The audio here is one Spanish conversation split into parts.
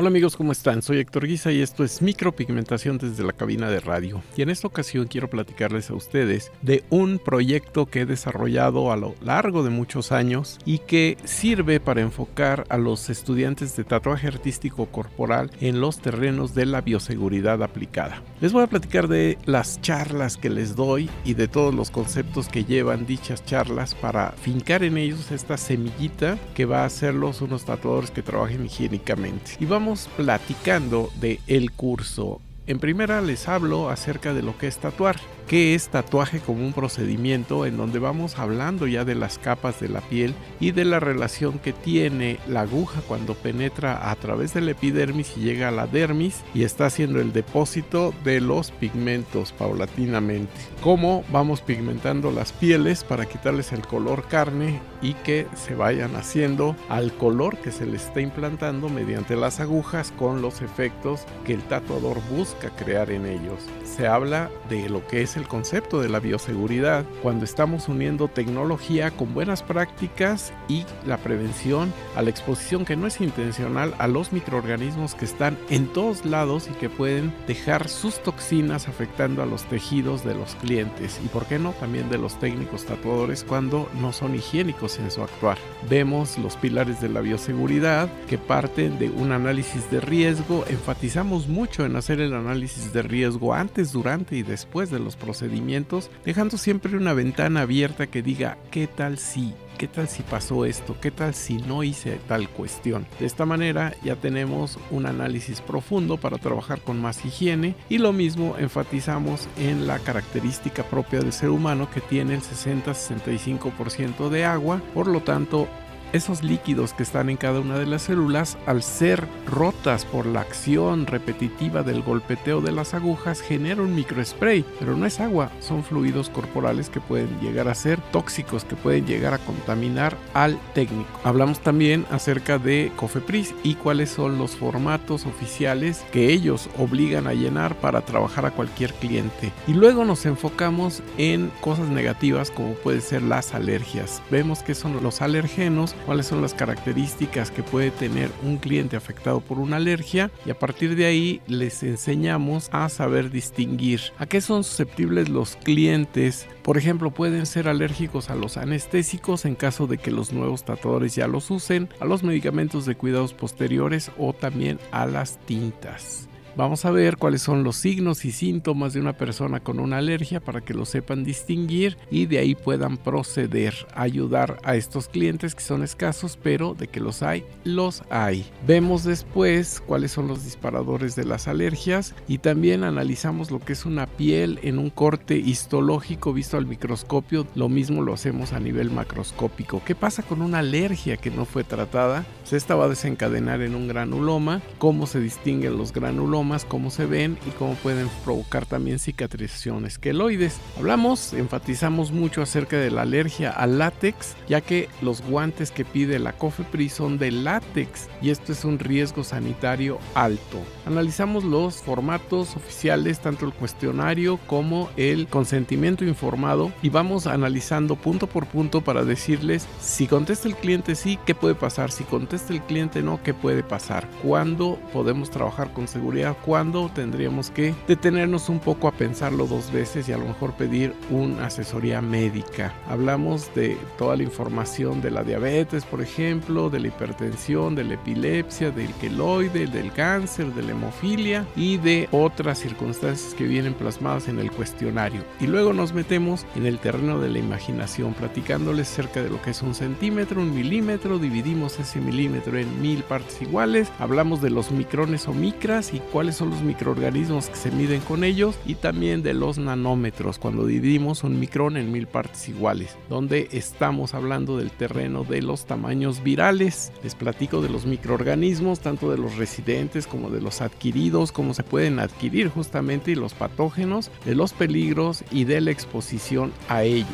Hola amigos, ¿cómo están? Soy Héctor Guisa y esto es Micropigmentación desde la cabina de radio. Y en esta ocasión quiero platicarles a ustedes de un proyecto que he desarrollado a lo largo de muchos años y que sirve para enfocar a los estudiantes de tatuaje artístico corporal en los terrenos de la bioseguridad aplicada. Les voy a platicar de las charlas que les doy y de todos los conceptos que llevan dichas charlas para fincar en ellos esta semillita que va a hacerlos unos tatuadores que trabajen higiénicamente. Y vamos platicando de el curso. En primera les hablo acerca de lo que es tatuar que es tatuaje como un procedimiento en donde vamos hablando ya de las capas de la piel y de la relación que tiene la aguja cuando penetra a través del epidermis y llega a la dermis y está haciendo el depósito de los pigmentos paulatinamente. Cómo vamos pigmentando las pieles para quitarles el color carne y que se vayan haciendo al color que se les está implantando mediante las agujas con los efectos que el tatuador busca crear en ellos. Se habla de lo que es el concepto de la bioseguridad cuando estamos uniendo tecnología con buenas prácticas y la prevención a la exposición que no es intencional a los microorganismos que están en todos lados y que pueden dejar sus toxinas afectando a los tejidos de los clientes y por qué no también de los técnicos tatuadores cuando no son higiénicos en su actuar. Vemos los pilares de la bioseguridad que parten de un análisis de riesgo, enfatizamos mucho en hacer el análisis de riesgo antes, durante y después de los procedimientos, dejando siempre una ventana abierta que diga qué tal si, qué tal si pasó esto, qué tal si no hice tal cuestión. De esta manera ya tenemos un análisis profundo para trabajar con más higiene y lo mismo enfatizamos en la característica propia del ser humano que tiene el 60-65% de agua, por lo tanto esos líquidos que están en cada una de las células, al ser rotas por la acción repetitiva del golpeteo de las agujas, genera un microspray, pero no es agua, son fluidos corporales que pueden llegar a ser tóxicos, que pueden llegar a contaminar al técnico. Hablamos también acerca de Cofepris y cuáles son los formatos oficiales que ellos obligan a llenar para trabajar a cualquier cliente. Y luego nos enfocamos en cosas negativas como pueden ser las alergias. Vemos que son los alergenos cuáles son las características que puede tener un cliente afectado por una alergia y a partir de ahí les enseñamos a saber distinguir a qué son susceptibles los clientes. Por ejemplo, pueden ser alérgicos a los anestésicos en caso de que los nuevos tatuadores ya los usen, a los medicamentos de cuidados posteriores o también a las tintas. Vamos a ver cuáles son los signos y síntomas de una persona con una alergia para que lo sepan distinguir y de ahí puedan proceder a ayudar a estos clientes que son escasos, pero de que los hay, los hay. Vemos después cuáles son los disparadores de las alergias y también analizamos lo que es una piel en un corte histológico visto al microscopio. Lo mismo lo hacemos a nivel macroscópico. ¿Qué pasa con una alergia que no fue tratada? Se esta va a desencadenar en un granuloma. ¿Cómo se distinguen los granulomas? Cómo se ven y cómo pueden provocar también cicatrizaciones queloides. Hablamos, enfatizamos mucho acerca de la alergia al látex, ya que los guantes que pide la COFEPRIS son de látex y esto es un riesgo sanitario alto. Analizamos los formatos oficiales, tanto el cuestionario como el consentimiento informado y vamos analizando punto por punto para decirles si contesta el cliente sí, qué puede pasar, si contesta el cliente no, qué puede pasar, cuándo podemos trabajar con seguridad cuándo tendríamos que detenernos un poco a pensarlo dos veces y a lo mejor pedir una asesoría médica. Hablamos de toda la información de la diabetes, por ejemplo, de la hipertensión, de la epilepsia, del queloide, del cáncer, de la hemofilia y de otras circunstancias que vienen plasmadas en el cuestionario. Y luego nos metemos en el terreno de la imaginación, platicándoles cerca de lo que es un centímetro, un milímetro, dividimos ese milímetro en mil partes iguales, hablamos de los micrones o micras y cuál cuáles son los microorganismos que se miden con ellos y también de los nanómetros cuando dividimos un micrón en mil partes iguales, donde estamos hablando del terreno de los tamaños virales. Les platico de los microorganismos, tanto de los residentes como de los adquiridos, cómo se pueden adquirir justamente y los patógenos, de los peligros y de la exposición a ellos.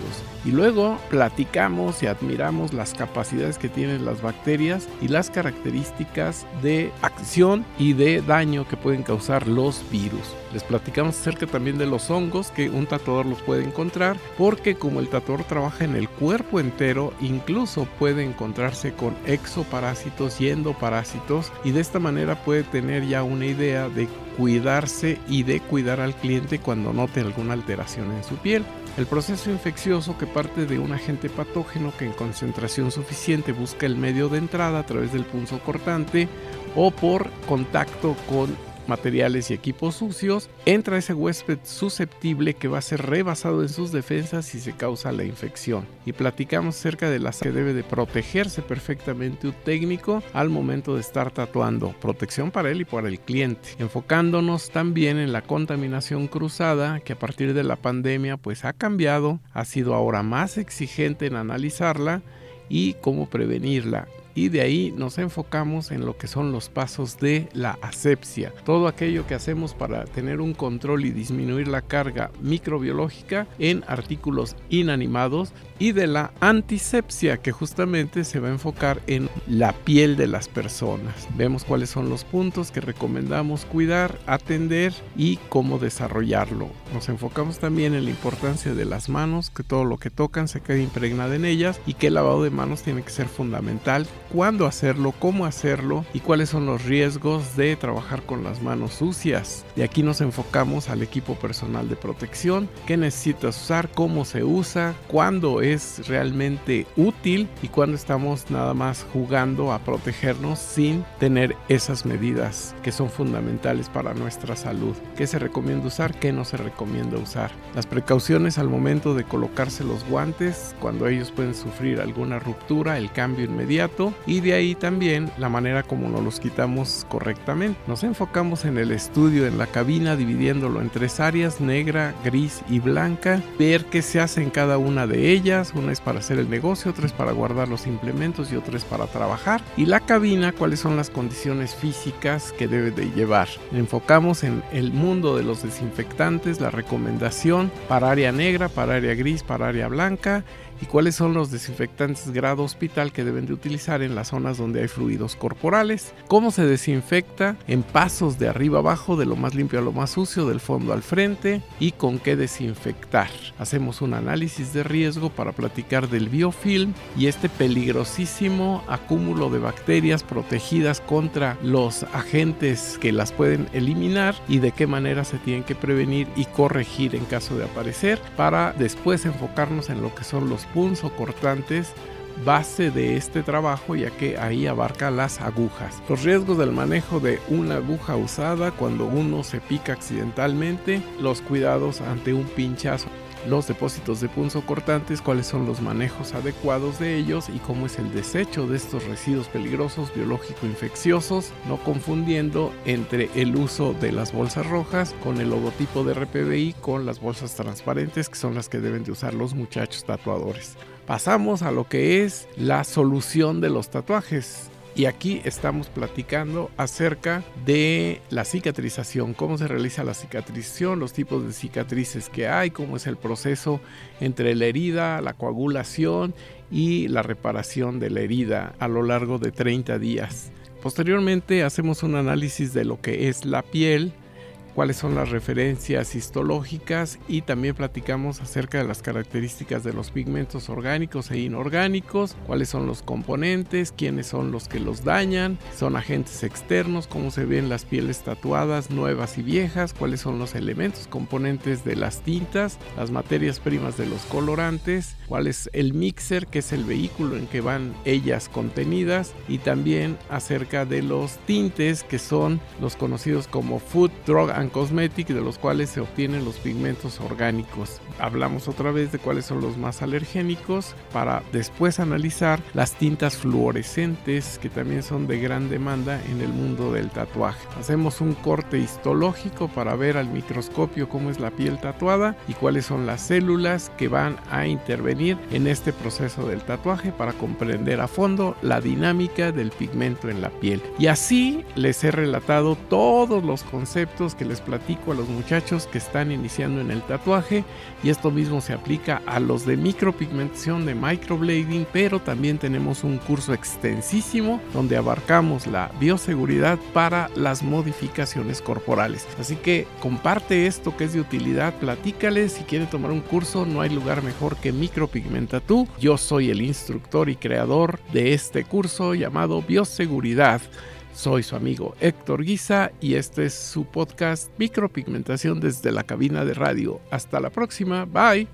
Y luego platicamos y admiramos las capacidades que tienen las bacterias y las características de acción y de daño que pueden causar los virus. Les platicamos acerca también de los hongos que un tatuador los puede encontrar porque como el tatuador trabaja en el cuerpo entero, incluso puede encontrarse con exoparásitos y endoparásitos y de esta manera puede tener ya una idea de cuidarse y de cuidar al cliente cuando note alguna alteración en su piel. El proceso infeccioso que parte de un agente patógeno que en concentración suficiente busca el medio de entrada a través del punzo cortante o por contacto con materiales y equipos sucios, entra ese huésped susceptible que va a ser rebasado en sus defensas si se causa la infección. Y platicamos acerca de las que debe de protegerse perfectamente un técnico al momento de estar tatuando. Protección para él y para el cliente. Enfocándonos también en la contaminación cruzada que a partir de la pandemia pues ha cambiado, ha sido ahora más exigente en analizarla y cómo prevenirla y de ahí nos enfocamos en lo que son los pasos de la asepsia. Todo aquello que hacemos para tener un control y disminuir la carga microbiológica en artículos inanimados y de la antisepsia que justamente se va a enfocar en la piel de las personas. Vemos cuáles son los puntos que recomendamos cuidar, atender y cómo desarrollarlo. Nos enfocamos también en la importancia de las manos, que todo lo que tocan se quede impregnado en ellas y que el lavado de manos tiene que ser fundamental cuándo hacerlo, cómo hacerlo y cuáles son los riesgos de trabajar con las manos sucias. De aquí nos enfocamos al equipo personal de protección, qué necesitas usar, cómo se usa, cuándo es realmente útil y cuándo estamos nada más jugando a protegernos sin tener esas medidas que son fundamentales para nuestra salud. ¿Qué se recomienda usar? ¿Qué no se recomienda usar? Las precauciones al momento de colocarse los guantes, cuando ellos pueden sufrir alguna ruptura, el cambio inmediato y de ahí también la manera como nos los quitamos correctamente. Nos enfocamos en el estudio, en la cabina, dividiéndolo en tres áreas, negra, gris y blanca, ver qué se hace en cada una de ellas, una es para hacer el negocio, otra es para guardar los implementos y otra es para trabajar, y la cabina, cuáles son las condiciones físicas que debe de llevar. Enfocamos en el mundo de los desinfectantes, la recomendación para área negra, para área gris, para área blanca, y cuáles son los desinfectantes grado hospital que deben de utilizar en las zonas donde hay fluidos corporales, cómo se desinfecta en pasos de arriba abajo, de lo más limpio a lo más sucio, del fondo al frente y con qué desinfectar. Hacemos un análisis de riesgo para platicar del biofilm y este peligrosísimo acúmulo de bacterias protegidas contra los agentes que las pueden eliminar y de qué manera se tienen que prevenir y corregir en caso de aparecer para después enfocarnos en lo que son los cortantes base de este trabajo ya que ahí abarca las agujas. Los riesgos del manejo de una aguja usada cuando uno se pica accidentalmente, los cuidados ante un pinchazo los depósitos de punzo cortantes, cuáles son los manejos adecuados de ellos y cómo es el desecho de estos residuos peligrosos biológico-infecciosos, no confundiendo entre el uso de las bolsas rojas con el logotipo de RPBI con las bolsas transparentes que son las que deben de usar los muchachos tatuadores. Pasamos a lo que es la solución de los tatuajes. Y aquí estamos platicando acerca de la cicatrización, cómo se realiza la cicatrización, los tipos de cicatrices que hay, cómo es el proceso entre la herida, la coagulación y la reparación de la herida a lo largo de 30 días. Posteriormente hacemos un análisis de lo que es la piel, cuáles son las referencias histológicas y también platicamos acerca de las características de los pigmentos orgánicos e inorgánicos, cuáles son los componentes, quiénes son los que los dañan, son agentes externos, cómo se ven las pieles tatuadas nuevas y viejas, cuáles son los elementos componentes de las tintas, las materias primas de los colorantes, cuál es el mixer que es el vehículo en que van ellas contenidas y también acerca de los tintes que son los conocidos como food, drug and cosmetic de los cuales se obtienen los pigmentos orgánicos. Hablamos otra vez de cuáles son los más alergénicos para después analizar las tintas fluorescentes que también son de gran demanda en el mundo del tatuaje. Hacemos un corte histológico para ver al microscopio cómo es la piel tatuada y cuáles son las células que van a intervenir en este proceso del tatuaje para comprender a fondo la dinámica del pigmento en la piel. Y así les he relatado todos los conceptos que les platico a los muchachos que están iniciando en el tatuaje y esto mismo se aplica a los de micropigmentación de microblading, pero también tenemos un curso extensísimo donde abarcamos la bioseguridad para las modificaciones corporales. Así que comparte esto que es de utilidad, platícale si quiere tomar un curso, no hay lugar mejor que Micropigmenta tú. Yo soy el instructor y creador de este curso llamado Bioseguridad. Soy su amigo Héctor Guisa y este es su podcast Micropigmentación desde la cabina de radio. Hasta la próxima, bye.